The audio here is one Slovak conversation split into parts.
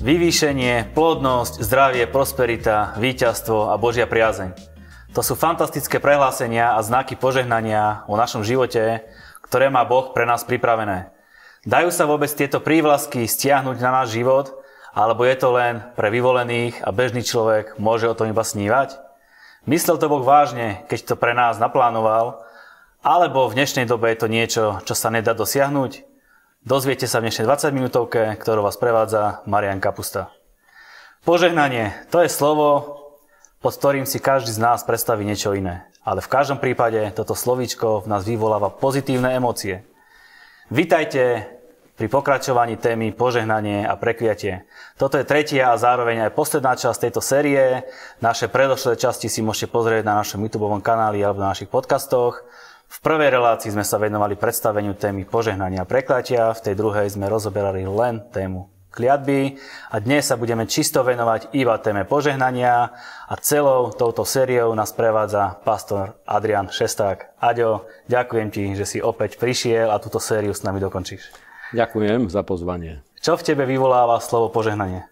Vyvýšenie, plodnosť, zdravie, prosperita, víťazstvo a Božia priazeň. To sú fantastické prehlásenia a znaky požehnania o našom živote, ktoré má Boh pre nás pripravené. Dajú sa vôbec tieto prívlasky stiahnuť na náš život, alebo je to len pre vyvolených a bežný človek môže o tom iba snívať? Myslel to Boh vážne, keď to pre nás naplánoval, alebo v dnešnej dobe je to niečo, čo sa nedá dosiahnuť? Dozviete sa v dnešnej 20 minútovke, ktorú vás prevádza Marian Kapusta. Požehnanie, to je slovo, pod ktorým si každý z nás predstaví niečo iné. Ale v každom prípade toto slovíčko v nás vyvoláva pozitívne emócie. Vítajte pri pokračovaní témy požehnanie a prekliatie. Toto je tretia a zároveň aj posledná časť tejto série. Naše predošlé časti si môžete pozrieť na našom YouTube kanáli alebo na našich podcastoch. V prvej relácii sme sa venovali predstaveniu témy požehnania a preklatia, v tej druhej sme rozoberali len tému kliatby a dnes sa budeme čisto venovať iba téme požehnania a celou touto sériou nás prevádza pastor Adrian Šesták. Aďo, ďakujem ti, že si opäť prišiel a túto sériu s nami dokončíš. Ďakujem za pozvanie. Čo v tebe vyvoláva slovo požehnanie?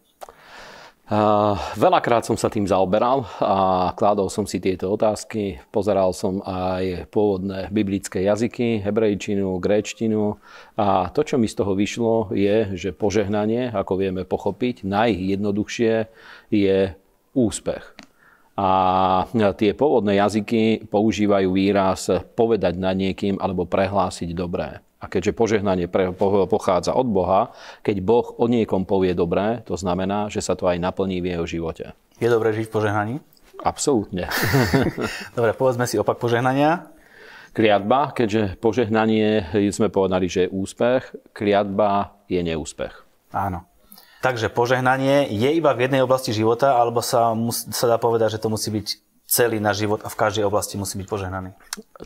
Veľakrát som sa tým zaoberal a kládol som si tieto otázky. Pozeral som aj pôvodné biblické jazyky, hebrejčinu, gréčtinu a to, čo mi z toho vyšlo, je, že požehnanie, ako vieme pochopiť, najjednoduchšie je úspech. A tie pôvodné jazyky používajú výraz povedať na niekým alebo prehlásiť dobré. A keďže požehnanie pochádza od Boha, keď Boh o niekom povie dobré, to znamená, že sa to aj naplní v jeho živote. Je dobré žiť v požehnaní? Absolútne. Dobre, povedzme si opak požehnania. Kliatba, keďže požehnanie sme povedali, že je úspech, kliatba je neúspech. Áno. Takže požehnanie je iba v jednej oblasti života, alebo sa, sa dá povedať, že to musí byť celý náš život a v každej oblasti musí byť požehnaný?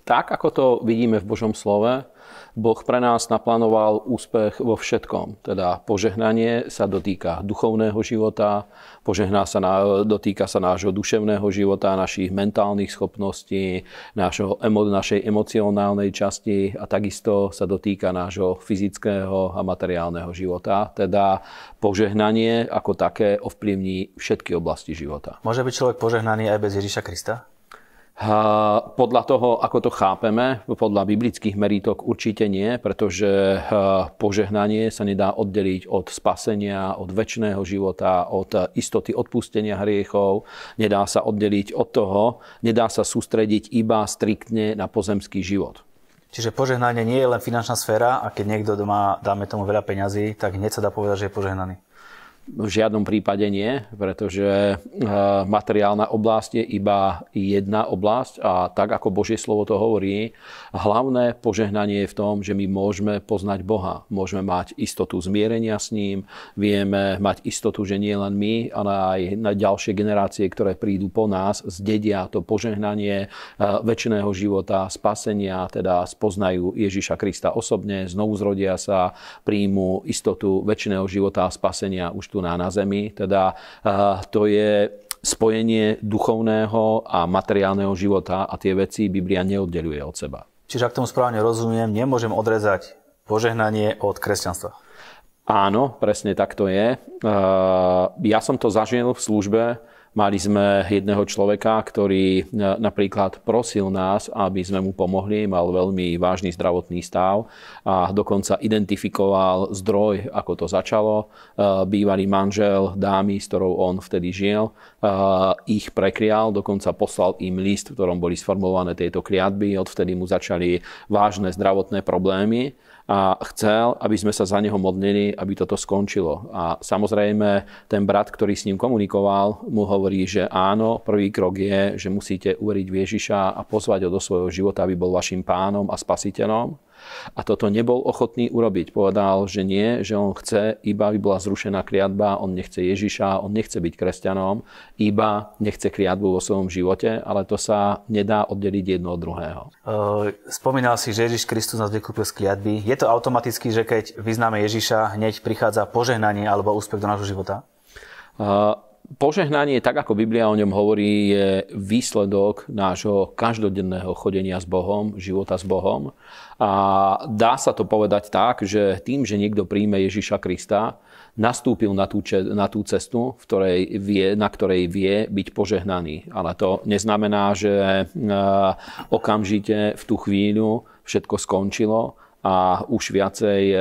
Tak, ako to vidíme v Božom slove, Boh pre nás naplánoval úspech vo všetkom. Teda požehnanie sa dotýka duchovného života, požehná sa na, dotýka sa nášho duševného života, našich mentálnych schopností, našho, našej emocionálnej časti a takisto sa dotýka nášho fyzického a materiálneho života. Teda požehnanie ako také ovplyvní všetky oblasti života. Môže byť človek požehnaný aj bez Ježiša Krista? Podľa toho, ako to chápeme, podľa biblických merítok určite nie, pretože požehnanie sa nedá oddeliť od spasenia, od väčšného života, od istoty odpustenia hriechov, nedá sa oddeliť od toho, nedá sa sústrediť iba striktne na pozemský život. Čiže požehnanie nie je len finančná sféra a keď niekto má, dáme tomu veľa peňazí, tak hneď sa dá povedať, že je požehnaný. V žiadnom prípade nie, pretože eh, materiálna oblasť je iba jedna oblasť a tak ako Božie slovo to hovorí, hlavné požehnanie je v tom, že my môžeme poznať Boha. Môžeme mať istotu zmierenia s ním, vieme mať istotu, že nie len my, ale aj na ďalšie generácie, ktoré prídu po nás, zdedia to požehnanie eh, väčšného života, spasenia, teda spoznajú Ježiša Krista osobne, znovu zrodia sa, príjmu istotu väčšného života a spasenia už tu na, na zemi. Teda to je spojenie duchovného a materiálneho života a tie veci Biblia neoddeluje od seba. Čiže ak tomu správne rozumiem, nemôžem odrezať požehnanie od kresťanstva. Áno, presne tak to je. Ja som to zažil v službe Mali sme jedného človeka, ktorý e, napríklad prosil nás, aby sme mu pomohli, mal veľmi vážny zdravotný stav a dokonca identifikoval zdroj, ako to začalo. E, bývalý manžel dámy, s ktorou on vtedy žil, e, ich prekrial, dokonca poslal im list, v ktorom boli sformulované tieto kliatby. Odvtedy mu začali vážne zdravotné problémy a chcel, aby sme sa za neho modlili, aby toto skončilo. A samozrejme, ten brat, ktorý s ním komunikoval, mu hovorí, že áno, prvý krok je, že musíte uveriť v Ježiša a pozvať ho do svojho života, aby bol vašim pánom a spasiteľom. A toto nebol ochotný urobiť. Povedal, že nie, že on chce, iba aby bola zrušená kliatba, on nechce Ježiša, on nechce byť kresťanom, iba nechce kliatbu vo svojom živote, ale to sa nedá oddeliť jedno od druhého. Spomínal si, že Ježiš Kristus nás vykúpil z kliatby. Je to automaticky, že keď vyznáme Ježiša, hneď prichádza požehnanie alebo úspech do nášho života? Požehnanie, tak ako Biblia o ňom hovorí, je výsledok nášho každodenného chodenia s Bohom, života s Bohom. A dá sa to povedať tak, že tým, že niekto príjme Ježiša Krista, nastúpil na tú, na tú cestu, v ktorej vie, na ktorej vie byť požehnaný. Ale to neznamená, že okamžite v tú chvíľu všetko skončilo a už viacej e,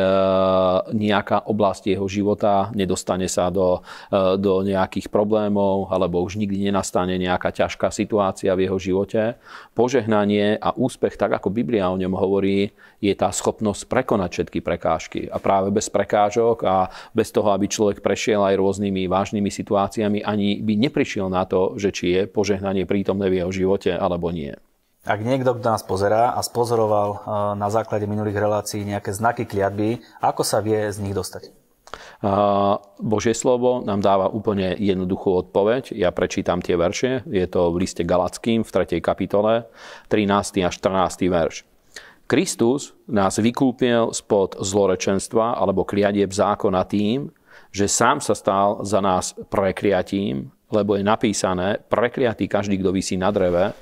nejaká oblasť jeho života nedostane sa do, e, do nejakých problémov alebo už nikdy nenastane nejaká ťažká situácia v jeho živote. Požehnanie a úspech, tak ako Biblia o ňom hovorí, je tá schopnosť prekonať všetky prekážky. A práve bez prekážok a bez toho, aby človek prešiel aj rôznymi vážnymi situáciami, ani by neprišiel na to, že či je požehnanie prítomné v jeho živote alebo nie. Ak niekto, kto nás pozerá a spozoroval eh, na základe minulých relácií nejaké znaky kliatby, ako sa vie z nich dostať? Božie slovo nám dáva úplne jednoduchú odpoveď. Ja prečítam tie verše. Je to v liste Galackým v 3. kapitole, 13. a 14. verš. Kristus nás vykúpil spod zlorečenstva alebo kliadieb zákona tým, že sám sa stal za nás prekliatím, lebo je napísané, prekliatý každý, kto vysí na dreve,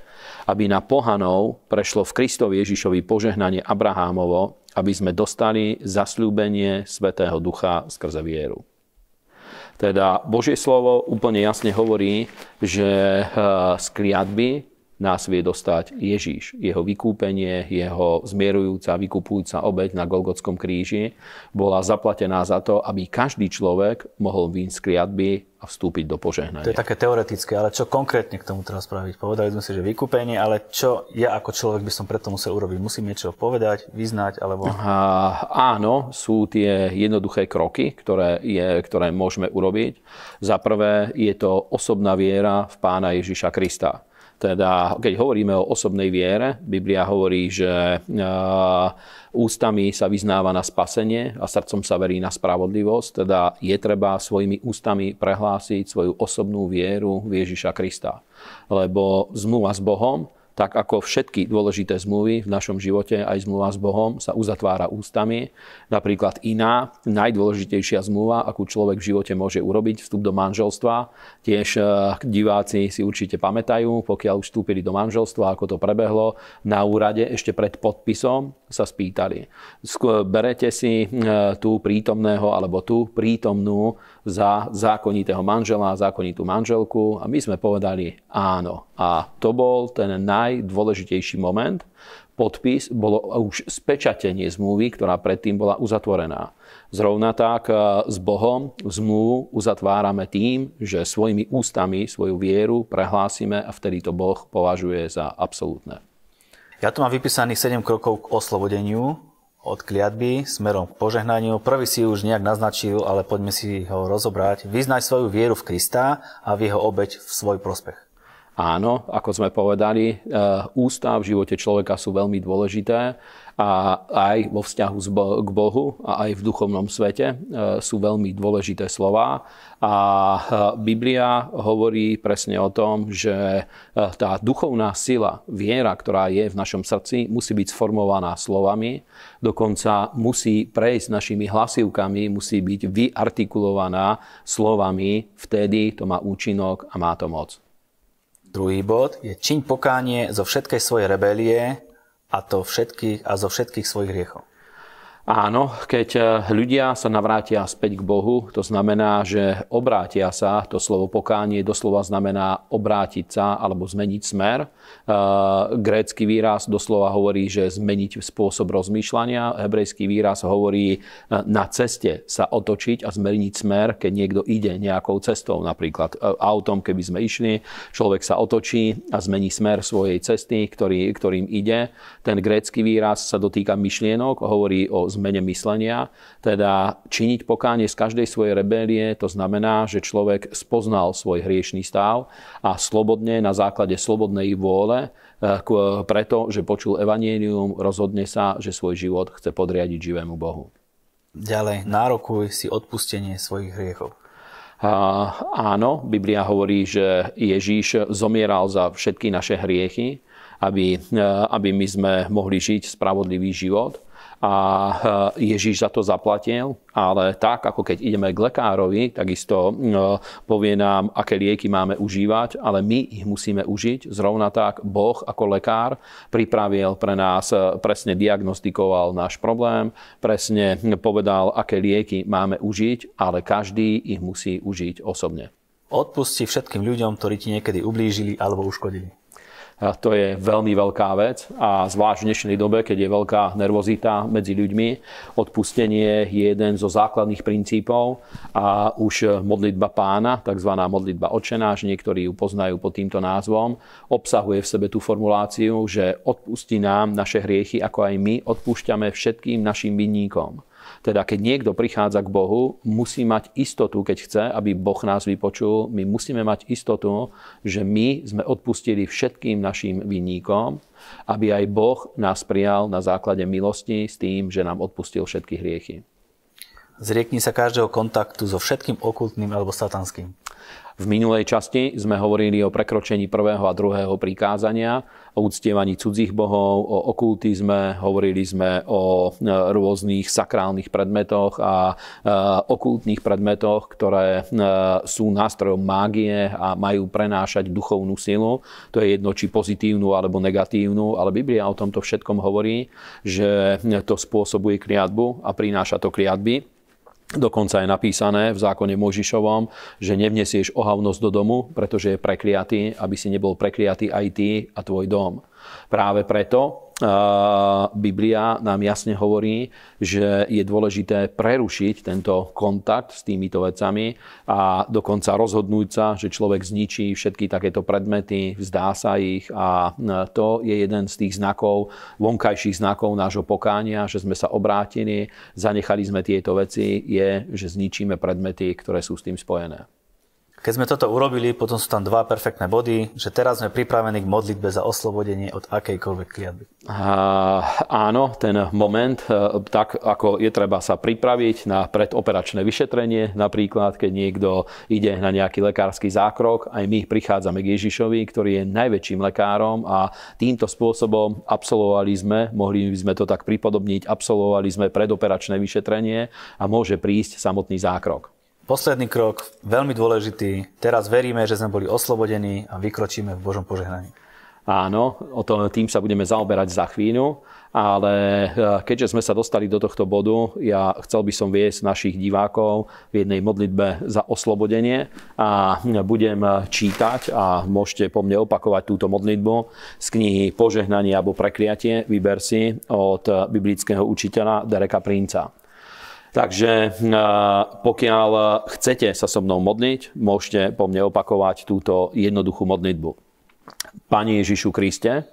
aby na pohanov prešlo v Kristovi Ježišovi požehnanie Abrahámovo, aby sme dostali zasľúbenie Svetého Ducha skrze vieru. Teda Božie slovo úplne jasne hovorí, že eh, z kliatby nás vie dostať Ježíš. Jeho vykúpenie, jeho zmierujúca, vykupujúca obeď na Golgotskom kríži bola zaplatená za to, aby každý človek mohol vyjsť z kliatby a vstúpiť do požehnania. To je také teoretické, ale čo konkrétne k tomu teraz spraviť? Povedali sme si, že vykúpenie, ale čo ja ako človek by som preto musel urobiť? Musím niečo povedať, vyznať, alebo... A, áno, sú tie jednoduché kroky, ktoré, je, ktoré môžeme urobiť. Za prvé je to osobná viera v Pána Ježiša Krista. Teda, keď hovoríme o osobnej viere, Biblia hovorí, že ústami sa vyznáva na spasenie a srdcom sa verí na spravodlivosť. Teda je treba svojimi ústami prehlásiť svoju osobnú vieru v Ježiša Krista. Lebo zmluva s Bohom tak ako všetky dôležité zmluvy v našom živote, aj zmluva s Bohom, sa uzatvára ústami. Napríklad iná, najdôležitejšia zmluva, akú človek v živote môže urobiť, vstup do manželstva. Tiež eh, diváci si určite pamätajú, pokiaľ už vstúpili do manželstva, ako to prebehlo, na úrade ešte pred podpisom sa spýtali. Berete si eh, tú prítomného alebo tú prítomnú za zákonitého manžela, zákonitú manželku a my sme povedali áno. A to bol ten najdôležitejší moment. Podpis bolo už spečatenie zmluvy, ktorá predtým bola uzatvorená. Zrovna tak e, s Bohom zmluvu uzatvárame tým, že svojimi ústami svoju vieru prehlásime a vtedy to Boh považuje za absolútne. Ja tu mám vypísaných 7 krokov k oslobodeniu od kliatby smerom k požehnaniu. Prvý si už nejak naznačil, ale poďme si ho rozobrať. Vyznaj svoju vieru v Krista a v jeho obeď v svoj prospech. Áno, ako sme povedali, e, ústa v živote človeka sú veľmi dôležité a aj vo vzťahu k Bohu a aj v duchovnom svete e, sú veľmi dôležité slova. A e, Biblia hovorí presne o tom, že tá duchovná sila, viera, ktorá je v našom srdci, musí byť sformovaná slovami, dokonca musí prejsť našimi hlasivkami, musí byť vyartikulovaná slovami, vtedy to má účinok a má to moc. Druhý bod je čiň pokánie zo všetkej svojej rebelie a, to všetkých, a zo všetkých svojich hriechov. Áno, keď eh, ľudia sa navrátia späť k Bohu, to znamená, že obrátia sa, to slovo pokánie doslova znamená obrátiť sa alebo zmeniť smer. Eh, grécky výraz doslova hovorí, že zmeniť spôsob rozmýšľania. Hebrejský výraz hovorí eh, na ceste sa otočiť a zmeniť smer, keď niekto ide nejakou cestou, napríklad autom, keby sme išli, človek sa otočí a zmení smer svojej cesty, ktorý, ktorým ide. Ten grécky výraz sa dotýka myšlienok, hovorí o zmene myslenia, teda činiť pokánie z každej svojej rebélie, to znamená, že človek spoznal svoj hriešný stav a slobodne, na základe slobodnej vôle, eh, preto, že počul evanielium, rozhodne sa, že svoj život chce podriadiť živému Bohu. Ďalej, nárokuj si odpustenie svojich hriechov. A, áno, Biblia hovorí, že Ježíš zomieral za všetky naše hriechy, aby, eh, aby my sme mohli žiť spravodlivý život a e, Ježíš za to zaplatil, ale tak, ako keď ideme k lekárovi, takisto e, povie nám, aké lieky máme užívať, ale my ich musíme užiť. Zrovna tak Boh ako lekár pripravil pre nás, e, presne diagnostikoval náš problém, presne povedal, aké lieky máme užiť, ale každý ich musí užiť osobne. Odpusti všetkým ľuďom, ktorí ti niekedy ublížili alebo uškodili. To je veľmi veľká vec a zvlášť v dnešnej dobe, keď je veľká nervozita medzi ľuďmi, odpustenie je jeden zo základných princípov a už modlitba pána, tzv. modlitba očená, že niektorí ju poznajú pod týmto názvom, obsahuje v sebe tú formuláciu, že odpustí nám naše hriechy, ako aj my odpúšťame všetkým našim vinníkom. Teda keď niekto prichádza k Bohu, musí mať istotu, keď chce, aby Boh nás vypočul. My musíme mať istotu, že my sme odpustili všetkým našim vinníkom, aby aj Boh nás prijal na základe milosti s tým, že nám odpustil všetky hriechy. Zriekni sa každého kontaktu so všetkým okultným alebo satanským. V minulej časti sme hovorili o prekročení prvého a druhého prikázania, o uctievaní cudzích bohov, o okultizme, hovorili sme o e, rôznych sakrálnych predmetoch a e, okultných predmetoch, ktoré e, sú nástrojom mágie a majú prenášať duchovnú silu. To je jedno, či pozitívnu alebo negatívnu, ale Biblia o tomto všetkom hovorí, že to spôsobuje kliatbu a prináša to kliatby. Dokonca je napísané v zákone Možišovom, že nevnesieš ohavnosť do domu, pretože je prekliatý, aby si nebol prekliatý aj ty a tvoj dom. Práve preto Biblia nám jasne hovorí, že je dôležité prerušiť tento kontakt s týmito vecami a dokonca rozhodnúť sa, že človek zničí všetky takéto predmety, vzdá sa ich a to je jeden z tých znakov, vonkajších znakov nášho pokánia, že sme sa obrátili, zanechali sme tieto veci, je, že zničíme predmety, ktoré sú s tým spojené. Keď sme toto urobili, potom sú tam dva perfektné body, že teraz sme pripravení k modlitbe za oslobodenie od akejkoľvek kliatby. áno, ten moment, e, tak ako je treba sa pripraviť na predoperačné vyšetrenie, napríklad keď niekto ide na nejaký lekársky zákrok, aj my prichádzame k Ježišovi, ktorý je najväčším lekárom a týmto spôsobom absolvovali sme, mohli by sme to tak pripodobniť, absolvovali sme predoperačné vyšetrenie a môže prísť samotný zákrok. Posledný krok, veľmi dôležitý. Teraz veríme, že sme boli oslobodení a vykročíme v Božom požehnaní. Áno, o to, tým sa budeme zaoberať za chvíľu, ale e, keďže sme sa dostali do tohto bodu, ja chcel by som viesť našich divákov v jednej modlitbe za oslobodenie a budem čítať a môžete po mne opakovať túto modlitbu z knihy Požehnanie alebo prekliatie, vyber si od biblického učiteľa Dereka Princa. Takže eh, pokiaľ chcete sa so mnou modliť, môžete po mne opakovať túto jednoduchú modlitbu. Pane Ježišu Kriste,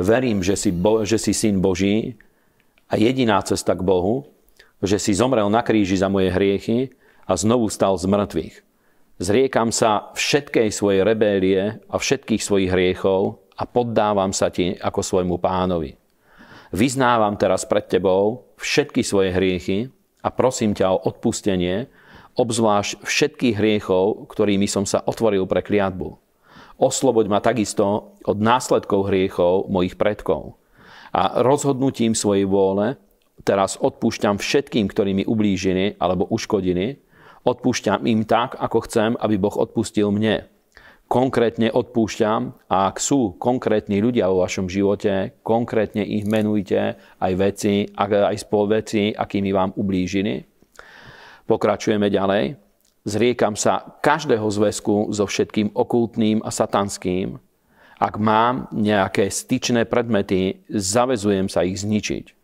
verím, že si, Bo- že si Syn Boží a jediná cesta k Bohu, že si zomrel na kríži za moje hriechy a znovu stal z mŕtvych. Zriekam sa všetkej svojej rebélie a všetkých svojich hriechov a poddávam sa ti ako svojmu pánovi. Vyznávam teraz pred tebou všetky svoje hriechy a prosím ťa o odpustenie, obzvlášť všetkých hriechov, ktorými som sa otvoril pre kliatbu. Osloboď ma takisto od následkov hriechov mojich predkov. A rozhodnutím svojej vôle teraz odpúšťam všetkým, ktorí mi ublížili alebo uškodili. Odpúšťam im tak, ako chcem, aby Boh odpustil mne konkrétne odpúšťam a ak sú konkrétni ľudia vo vašom živote, konkrétne ich menujte aj veci, aj spol veci, akými vám ublížili. Pokračujeme ďalej. Zriekam sa každého zväzku so všetkým okultným a satanským. Ak mám nejaké styčné predmety, zavezujem sa ich zničiť.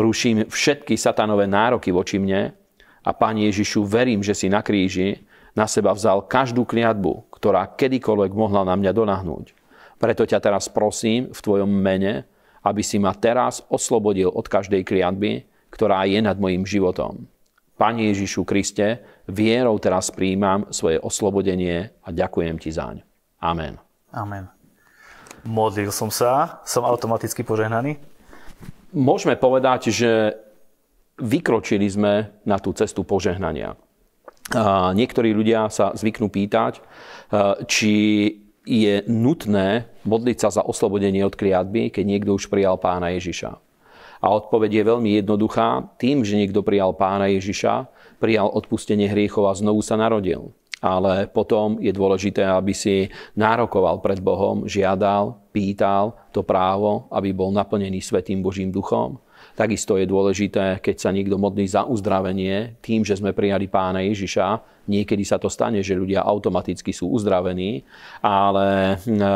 Ruším všetky satanové nároky voči mne a Pane Ježišu, verím, že si na kríži na seba vzal každú kliatbu, ktorá kedykoľvek mohla na mňa donahnúť. Preto ťa teraz prosím v tvojom mene, aby si ma teraz oslobodil od každej kliatby, ktorá je nad mojim životom. Pane Ježišu Kriste, vierou teraz príjmam svoje oslobodenie a ďakujem ti zaň. Amen. Amen. Modlil som sa, som automaticky požehnaný? Môžeme povedať, že vykročili sme na tú cestu požehnania. Niektorí ľudia sa zvyknú pýtať, či je nutné modliť sa za oslobodenie od kliatby, keď niekto už prijal pána Ježiša. A odpoveď je veľmi jednoduchá. Tým, že niekto prijal pána Ježiša, prijal odpustenie hriechov a znovu sa narodil. Ale potom je dôležité, aby si nárokoval pred Bohom, žiadal, pýtal to právo, aby bol naplnený Svetým Božím duchom. Takisto je dôležité, keď sa niekto modlí za uzdravenie, tým, že sme prijali pána Ježiša, niekedy sa to stane, že ľudia automaticky sú uzdravení, ale e,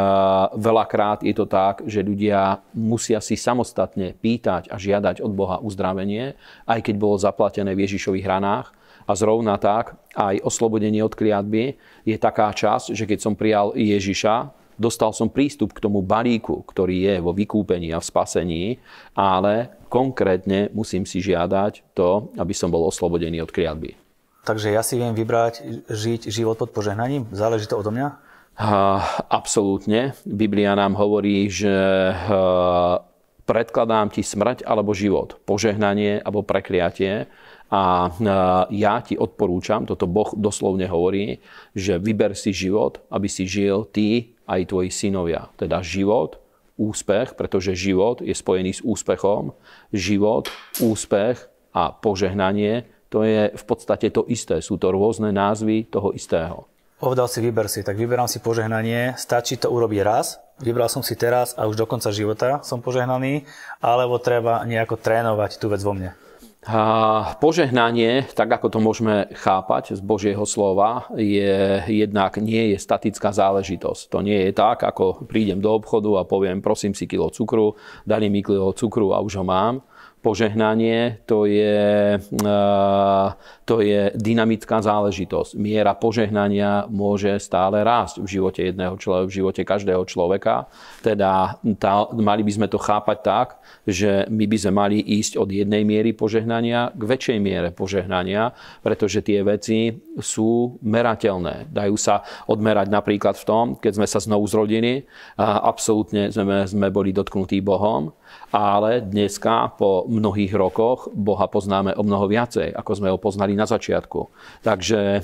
veľakrát je to tak, že ľudia musia si samostatne pýtať a žiadať od Boha uzdravenie, aj keď bolo zaplatené v Ježišových ranách, a zrovna tak aj oslobodenie od kliatby je taká časť, že keď som prijal Ježiša, dostal som prístup k tomu balíku, ktorý je vo vykúpení a v spasení, ale konkrétne musím si žiadať to, aby som bol oslobodený od kliatby. Takže ja si viem vybrať žiť život pod požehnaním? Záleží to odo mňa? absolútne. Biblia nám hovorí, že predkladám ti smrť alebo život, požehnanie alebo prekliatie. A ja ti odporúčam, toto Boh doslovne hovorí, že vyber si život, aby si žil ty aj tvoji synovia. Teda život, úspech, pretože život je spojený s úspechom. Život, úspech a požehnanie, to je v podstate to isté. Sú to rôzne názvy toho istého. Povedal si, vyber si, tak vyberám si požehnanie. Stačí to urobiť raz, vybral som si teraz a už do konca života som požehnaný, alebo treba nejako trénovať tú vec vo mne. Požehnanie, tak ako to môžeme chápať z Božieho slova, je jednak nie je statická záležitosť. To nie je tak, ako prídem do obchodu a poviem, prosím si kilo cukru, dali mi kilo cukru a už ho mám požehnanie to je, eh, to je dynamická záležitosť. Miera požehnania môže stále rásť v živote jedného človeka, v živote každého človeka. Teda tá, mali by sme to chápať tak, že my by sme mali ísť od jednej miery požehnania k väčšej miere požehnania, pretože tie veci sú merateľné. Dajú sa odmerať napríklad v tom, keď sme sa znovu zrodili, absolútne sme, sme boli dotknutí Bohom, ale dneska po mnohých rokoch Boha poznáme o mnoho viacej, ako sme ho poznali na začiatku. Takže e,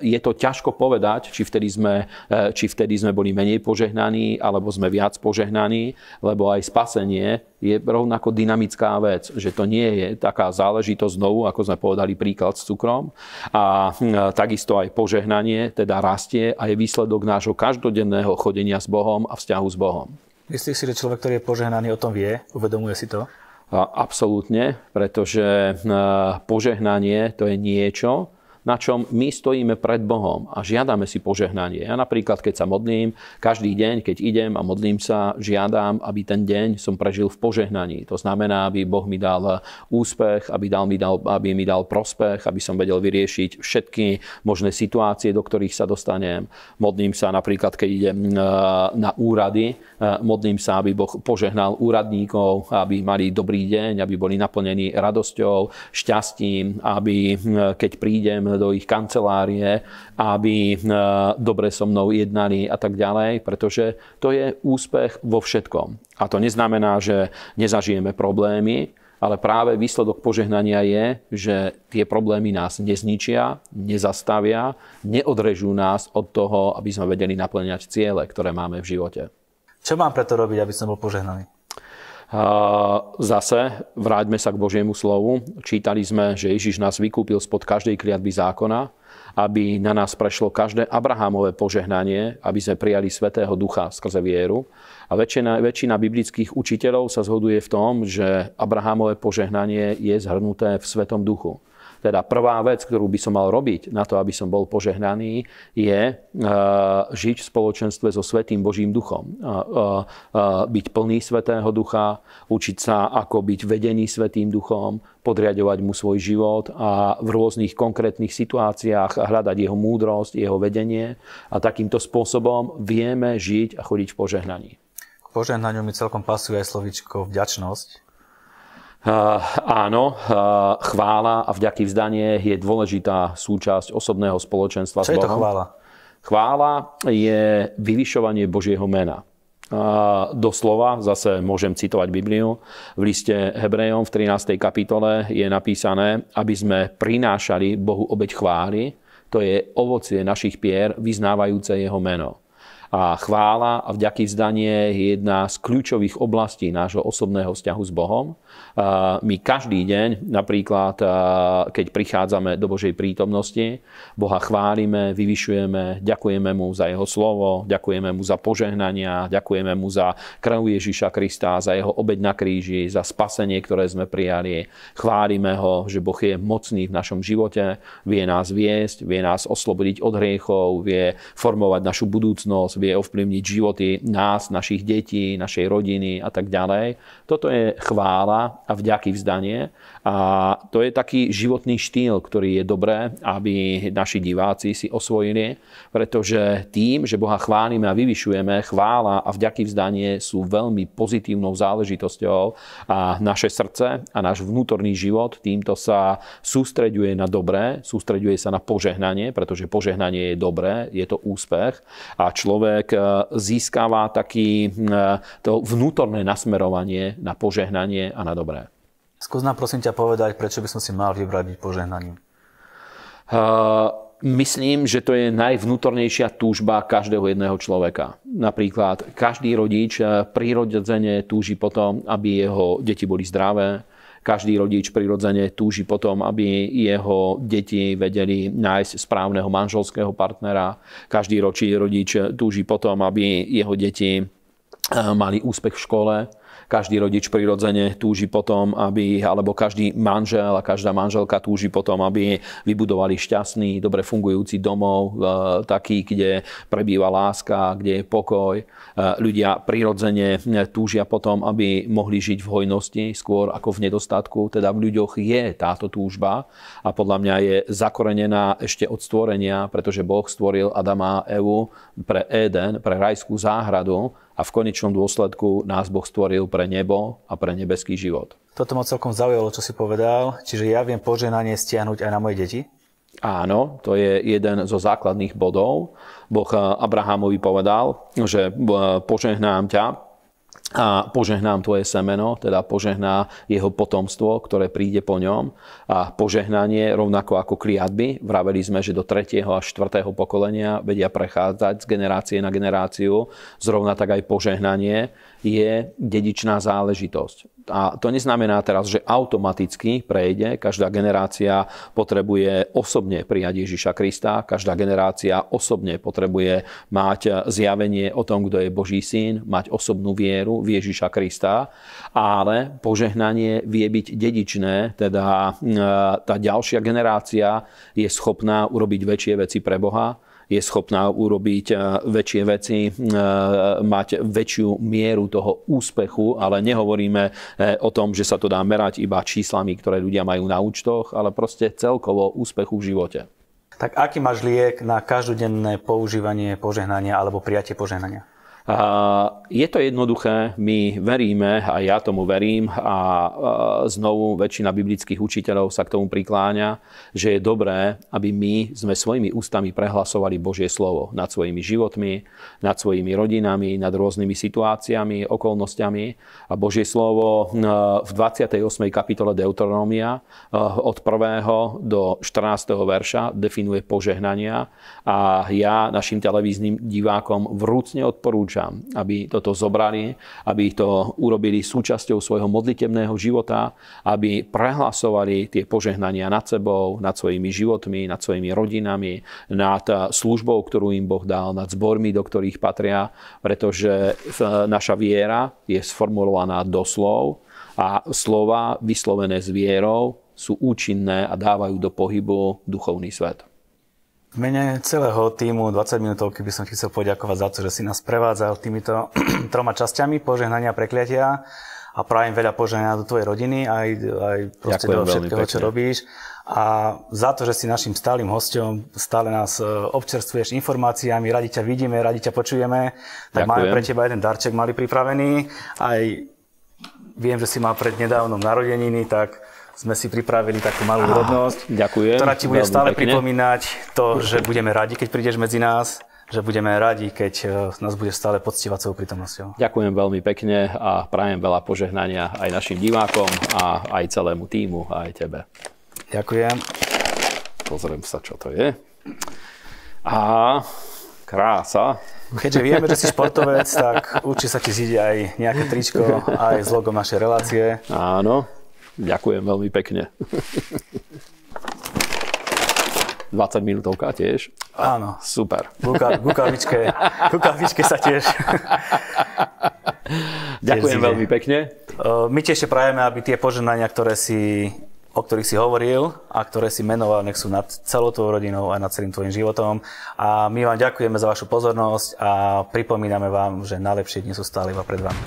je to ťažko povedať, či vtedy sme, e, či vtedy sme boli menej požehnaní, alebo sme viac požehnaní, lebo aj spasenie je rovnako dynamická vec, že to nie je taká záležitosť znovu, ako sme povedali príklad s cukrom. A e, takisto aj požehnanie teda rastie a je výsledok nášho každodenného chodenia s Bohom a vzťahu s Bohom. Myslíš si, že človek, ktorý je požehnaný, o tom vie? Uvedomuje si to? Absolútne, pretože požehnanie to je niečo, na čom my stojíme pred Bohom a žiadame si požehnanie. Ja napríklad, keď sa modlím, každý deň, keď idem a modlím sa, žiadam, aby ten deň som prežil v požehnaní. To znamená, aby Boh mi dal úspech, aby, dal, mi, dal, aby mi dal prospech, aby som vedel vyriešiť všetky možné situácie, do ktorých sa dostanem. Modlím sa napríklad, keď idem e, na úrady, e, modlím sa, aby Boh požehnal úradníkov, aby mali dobrý deň, aby boli naplnení radosťou, šťastím, aby e, keď prídem do ich kancelárie, aby e, dobre so mnou jednali a tak ďalej, pretože to je úspech vo všetkom. A to neznamená, že nezažijeme problémy, ale práve výsledok požehnania je, že tie problémy nás nezničia, nezastavia, neodrežú nás od toho, aby sme vedeli naplňať ciele, ktoré máme v živote. Čo mám preto robiť, aby som bol požehnaný? Zase vráťme sa k Božiemu slovu. Čítali sme, že Ježiš nás vykúpil spod každej kliatby zákona, aby na nás prešlo každé Abrahamové požehnanie, aby sme prijali Svetého Ducha skrze vieru. A väčšina, väčšina biblických učiteľov sa zhoduje v tom, že Abrahamové požehnanie je zhrnuté v Svetom Duchu. Teda prvá vec, ktorú by som mal robiť na to, aby som bol požehnaný, je uh, žiť v spoločenstve so Svetým Božím duchom. Uh, uh, byť plný Svetého ducha, učiť sa, ako byť vedený Svetým duchom, podriadovať mu svoj život a v rôznych konkrétnych situáciách hľadať jeho múdrosť, jeho vedenie a takýmto spôsobom vieme žiť a chodiť v požehnaní. K požehnaniu mi celkom pasuje aj slovičko vďačnosť. Uh, áno, uh, chvála a vďaky vzdanie je dôležitá súčasť osobného spoločenstva Čo s Bohom. je to chvála? Chvála je vyvyšovanie Božieho mena. Uh, doslova, zase môžem citovať Bibliu, v liste Hebrejom v 13. kapitole je napísané, aby sme prinášali Bohu obeď chvály, to je ovocie našich pier, vyznávajúce jeho meno. A chvála a vďaky vzdanie je jedna z kľúčových oblastí nášho osobného vzťahu s Bohom. My každý deň, napríklad keď prichádzame do Božej prítomnosti, Boha chválime, vyvyšujeme, ďakujeme mu za jeho slovo, ďakujeme mu za požehnania, ďakujeme mu za krv Ježiša Krista, za jeho obeď na kríži, za spasenie, ktoré sme prijali. Chválime ho, že Boh je mocný v našom živote, vie nás viesť, vie nás oslobodiť od hriechov, vie formovať našu budúcnosť, vie ovplyvniť životy nás, našich detí, našej rodiny a tak ďalej. Toto je chvála a vďaky vzdanie. A to je taký životný štýl, ktorý je dobré, aby naši diváci si osvojili, pretože tým, že Boha chválime a vyvyšujeme, chvála a vďaky vzdanie sú veľmi pozitívnou záležitosťou a naše srdce a náš vnútorný život týmto sa sústreďuje na dobré, sústreďuje sa na požehnanie, pretože požehnanie je dobré, je to úspech a človek e, získava taký e, to vnútorné nasmerovanie na požehnanie a na dobré. Skús nám prosím ťa povedať, prečo by som si mal vybrať byť požehnaním. Uh, myslím, že to je najvnútornejšia túžba každého jedného človeka. Napríklad každý rodič eh, prirodzene túži potom, aby jeho deti boli zdravé, každý rodič prirodzene túži potom, aby jeho deti vedeli nájsť správneho manželského partnera. Každý rodič túži potom, aby jeho deti eh, mali úspech v škole každý rodič prirodzene túži potom, aby, alebo každý manžel a každá manželka túži potom, aby vybudovali šťastný, dobre fungujúci domov, e, taký, kde prebýva láska, kde je pokoj. E, ľudia prirodzene túžia potom, aby mohli žiť v hojnosti skôr ako v nedostatku. Teda v ľuďoch je táto túžba a podľa mňa je zakorenená ešte od stvorenia, pretože Boh stvoril Adama a Evu pre Eden, pre rajskú záhradu a v konečnom dôsledku nás Boh stvoril pre nebo a pre nebeský život. Toto ma celkom zaujalo, čo si povedal. Čiže ja viem poženanie stiahnuť aj na moje deti? Áno, to je jeden zo základných bodov. Boh Abrahamovi povedal, že požehnám ťa a požehnám tvoje semeno, teda požehná jeho potomstvo, ktoré príde po ňom. A požehnanie, rovnako ako kliatby, vraveli sme, že do 3. a 4. pokolenia vedia prechádzať z generácie na generáciu, zrovna tak aj požehnanie je dedičná záležitosť. A to neznamená teraz, že automaticky prejde. Každá generácia potrebuje osobne prijať Ježiša Krista. Každá generácia osobne potrebuje mať zjavenie o tom, kto je Boží syn, mať osobnú vieru v Ježiša Krista. Ale požehnanie vie byť dedičné, teda tá ďalšia generácia je schopná urobiť väčšie veci pre Boha je schopná urobiť eh, väčšie veci, eh, mať väčšiu mieru toho úspechu, ale nehovoríme eh, o tom, že sa to dá merať iba číslami, ktoré ľudia majú na účtoch, ale proste celkovo úspechu v živote. Tak aký máš liek na každodenné používanie požehnania alebo prijatie požehnania? Je to jednoduché, my veríme, a ja tomu verím, a znovu väčšina biblických učiteľov sa k tomu prikláňa, že je dobré, aby my sme svojimi ústami prehlasovali Božie slovo nad svojimi životmi, nad svojimi rodinami, nad rôznymi situáciami, okolnostiami. A Božie slovo v 28. kapitole Deuteronomia od 1. do 14. verša definuje požehnania a ja našim televíznym divákom vrúcne odporúčam, odporúčam, aby toto zobrali, aby to urobili súčasťou svojho modlitebného života, aby prehlasovali tie požehnania nad sebou, nad svojimi životmi, nad svojimi rodinami, nad službou, ktorú im Boh dal, nad zbormi, do ktorých patria, pretože naša viera je sformulovaná doslov a slova vyslovené s vierou sú účinné a dávajú do pohybu duchovný svet. V mene celého týmu 20 minútovky by som ti chcel poďakovať za to, že si nás prevádzal týmito troma časťami požehnania, prekliatia a prajem veľa požehnania do tvojej rodiny aj, aj proste Ďakujem do všetkého, čo robíš. A za to, že si našim stálym hostom, stále nás e, občerstvuješ informáciami, radi ťa vidíme, radi ťa počujeme, tak Ďakujem. máme pre teba jeden darček mali pripravený. Aj viem, že si mal pred nedávnom narodeniny, tak sme si pripravili takú malú rodnosť, ďakujem, ktorá ti bude stále pekne. pripomínať to, že budeme radi, keď prídeš medzi nás, že budeme radi, keď e, nás budeš stále poctivať svojou prítomnosťou. Ďakujem veľmi pekne a prajem veľa požehnania aj našim divákom a aj celému týmu a aj tebe. Ďakujem. Pozriem sa, čo to je. A Krása. Keďže vieme, že si športovec, tak určite sa ti zíde aj nejaké tričko, aj s logom našej relácie. Áno, ďakujem veľmi pekne. 20 minútovka tiež. Áno. Super. Ku kavičke, sa tiež. Ďakujem tiež veľmi pekne. My tiež prajeme, aby tie poženania, ktoré si o ktorých si hovoril a ktoré si menoval, nech sú nad celou tvojou rodinou a nad celým tvojim životom. A my vám ďakujeme za vašu pozornosť a pripomíname vám, že najlepšie dni sú stále iba pred vami.